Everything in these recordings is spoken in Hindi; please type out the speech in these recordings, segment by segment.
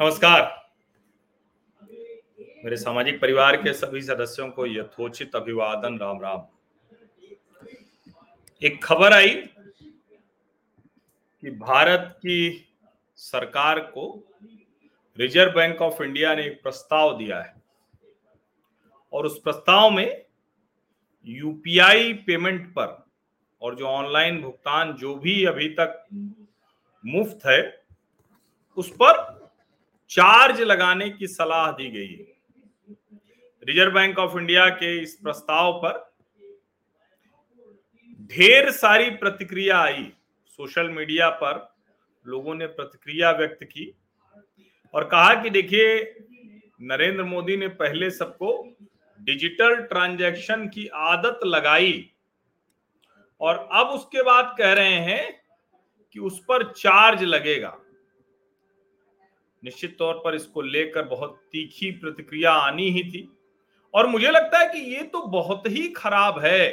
नमस्कार। मेरे सामाजिक परिवार के सभी सदस्यों को यथोचित अभिवादन, राम राम। एक खबर आई कि भारत की सरकार को रिज़र्व बैंक ऑफ़ इंडिया ने एक प्रस्ताव दिया है और उस प्रस्ताव में यूपीआई पेमेंट पर और जो ऑनलाइन भुगतान जो भी अभी तक मुफ़्त है, उस पर चार्ज लगाने की सलाह दी गई है। रिज़र्व बैंक ऑफ़ इंडिया के इस प्रस्ताव पर ढेर सारी प्रतिक्रिया आई। सोशल मीडिया पर लोगों ने प्रतिक्रिया व्यक्त की और कहा कि देखिए, नरेंद्र मोदी ने पहले सबको डिजिटल ट्रांजैक्शन की आदत लगाई और अब उसके बाद कह रहे हैं कि उस पर चार्ज लगेगा। निश्चित तौर पर इसको लेकर बहुत तीखी प्रतिक्रिया आनी ही थी। और मुझे लगता है कि ये तो बहुत ही खराब है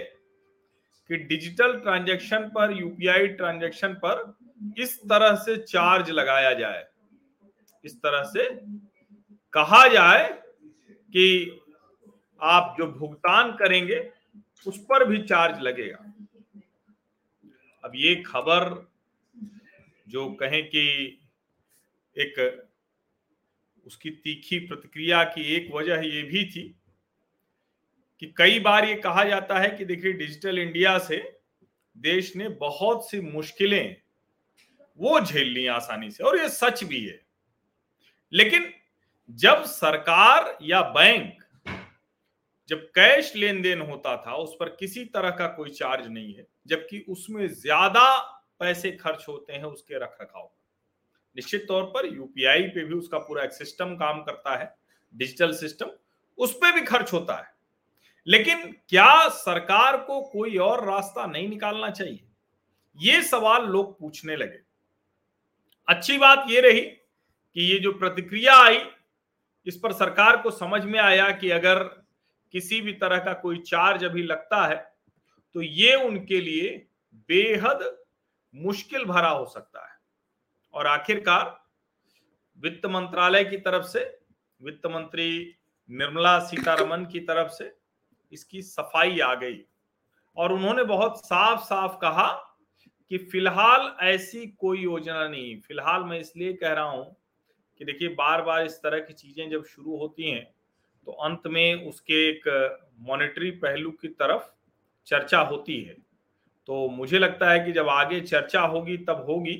कि डिजिटल ट्रांजैक्शन पर, यूपीआई ट्रांजैक्शन पर इस तरह से चार्ज लगाया जाए। इस तरह से कहा जाए कि आप जो भुगतान करेंगे, उस पर भी चार्ज लगेगा। अब ये खबर जो कहें कि एक उसकी तीखी प्रतिक्रिया की एक वजह ये भी थी कि कई बार ये कहा जाता है कि देखिए, डिजिटल इंडिया से देश ने बहुत सी मुश्किलें, वो झेल ली आसानी से, और ये सच भी है। लेकिन जब सरकार या बैंक, जब कैश लेन देन होता था, उस पर किसी तरह का कोई चार्ज नहीं है, जबकि उसमें ज़्यादा पैसे खर्च होते हैं, उसके रख रखाव निश्चित तौर पर यूपीआई पे भी उसका पूरा एक सिस्टम काम करता है डिजिटल सिस्टम उस पर भी खर्च होता है। लेकिन क्या सरकार को कोई और रास्ता नहीं निकालना चाहिए? ये सवाल लोग पूछने लगे। अच्छी बात ये रही कि ये जो प्रतिक्रिया आई, इस पर सरकार को समझ में आया कि अगर किसी भी तरह का कोई चार्ज अभी लगता है तो ये उनके लिए बेहद मुश्किल भरा हो सकता है। और आखिरकार वित्त मंत्रालय की तरफ़ से, वित्त मंत्री निर्मला सीतारमन की तरफ़ से इसकी सफ़ाई आ गई। और उन्होंने बहुत साफ़ साफ़ कहा कि फ़िलहाल ऐसी कोई योजना नहीं। फ़िलहाल मैं इसलिए कह रहा हूँ कि देखिए बार बार इस तरह की चीज़ें जब शुरू होती हैं तो अंत में उसके एक मॉनेटरी पहलू की तरफ़ चर्चा होती है। तो मुझे लगता है कि जब आगे चर्चा होगी, तब होगी।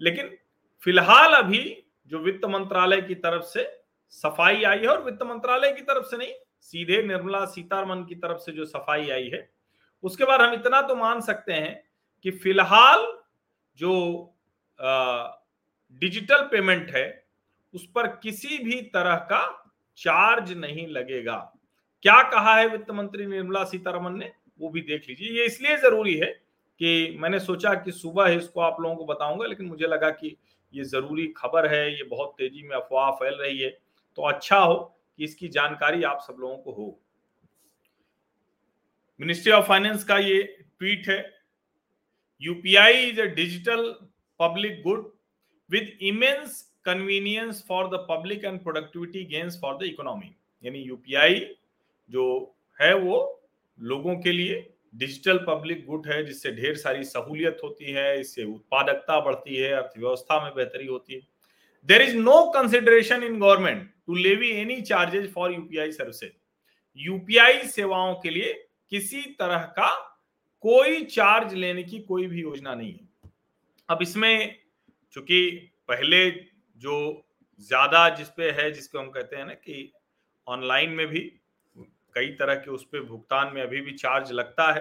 लेकिन फ़िलहाल अभी जो वित्त मंत्रालय की तरफ़ से सफ़ाई आई है और वित्त मंत्रालय की तरफ़ से नहीं, सीधे निर्मला सीतारमन की तरफ़ से जो सफ़ाई आई है, उसके बाद हम इतना तो मान सकते हैं कि फ़िलहाल जो डिजिटल पेमेंट है, उस पर किसी भी तरह का चार्ज नहीं लगेगा। क्या कहा है वित्त मंत्री निर्मला सीतारमन ने, वो भी देख लीजिए। ये इसलिए ज़रूरी है कि मैंने सोचा कि सुबह इसको आप लोगों को बताऊँगा, लेकिन मुझे लगा कि ये ज़रूरी खबर है, ये बहुत तेज़ी में अफवाह फैल रही है। तो अच्छा हो कि इसकी जानकारी आप सब लोगों को हो। मिनिस्ट्री ऑफ़ फाइनेंस का ये ट्वीट है। UPI is a digital public good with immense convenience for the public and productivity gains for the economy यानी यूपीआई जो है वो लोगों के लिए डिजिटल पब्लिक गुड है, जिससे ढेर सारी सहूलियत होती है, इससे उत्पादकता बढ़ती है, अर्थव्यवस्था में बेहतरी होती है। There is no consideration in government to levy any charges for UPI services UPI सेवाओं के लिए किसी तरह का कोई चार्ज लेने की कोई भी योजना नहीं है। अब इसमें चूँकि पहले जो ज़्यादा जिसपे है जिसको हम कहते हैं ना कि ऑनलाइन में भी कई तरह के उस पर भुगतान में अभी भी चार्ज लगता है,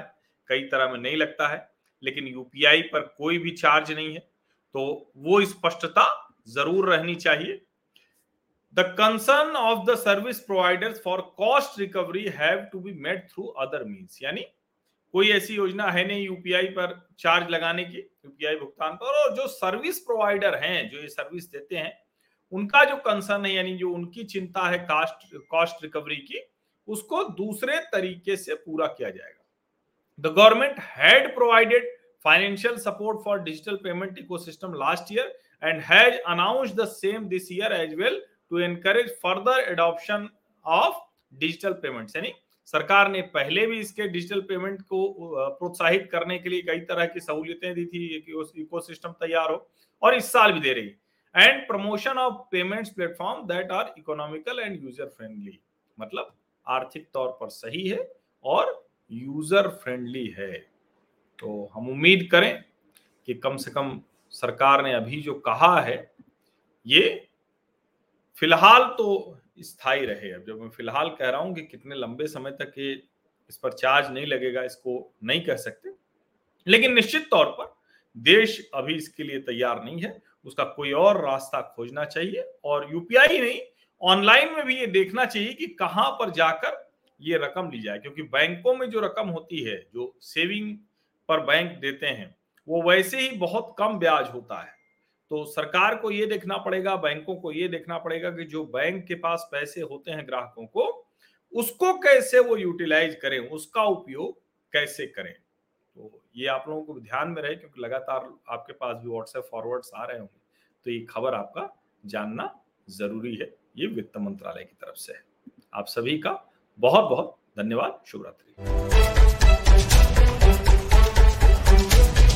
कई तरह में नहीं लगता है, लेकिन यूपीआई पर कोई भी चार्ज नहीं है तो वो स्पष्टता ज़रूर रहनी चाहिए। The concern of the service providers for cost recovery have to be made through other means यानी कोई ऐसी योजना है नहीं यूपीआई पर चार्ज लगाने की यूपीआई भुगतान पर। और जो सर्विस प्रोवाइडर हैं, जो ये सर्विस देते हैं, उनका जो कंसर्न है, यानी जो उनकी चिंता है कॉस्ट कॉस्ट रिकवरी की उसको दूसरे तरीके से पूरा किया जाएगा। The government had provided financial support for digital payment ecosystem last year and has announced the same this year as well to encourage further adoption of digital payments. यानी सरकार ने पहले भी इसके डिजिटल पेमेंट को प्रोत्साहित करने के लिए कई तरह की सहूलियतें दी थी इको सिस्टम तैयार हो और इस साल भी दे रही and promotion of payments platform that are economical and user friendly मतलब आर्थिक तौर पर सही है और यूज़र फ्रेंडली है। तो हम उम्मीद करें कि कम से कम सरकार ने अभी जो कहा है, ये फ़िलहाल तो स्थायी रहे। अब जब मैं फ़िलहाल कह रहा हूँ कि कितने लंबे समय तक ये इस पर चार्ज नहीं लगेगा, इसको नहीं कह सकते, लेकिन निश्चित तौर पर देश अभी इसके लिए तैयार नहीं है। उसका कोई और रास्ता खोजना चाहिए और यूपीआई नहीं ऑनलाइन में भी ये देखना चाहिए कि कहाँ पर जाकर ये रकम ली जाए, क्योंकि बैंकों में जो रकम होती है, जो सेविंग पर बैंक देते हैं, वो वैसे ही बहुत कम ब्याज होता है। तो सरकार को ये देखना पड़ेगा, बैंकों को ये देखना पड़ेगा कि जो बैंक के पास पैसे होते हैं ग्राहकों को, उसको कैसे वो यूटिलाइज करें, उसका उपयोग कैसे करें। तो ये आप लोगों को ध्यान में रहे, क्योंकि लगातार आपके पास भी व्हाट्सएप फॉरवर्ड्स आ रहे होंगे तो ये खबर आपका जानना ज़रूरी है। ये वित्त मंत्रालय की तरफ़ से है। आप सभी का बहुत बहुत धन्यवाद। शुभ रात्रि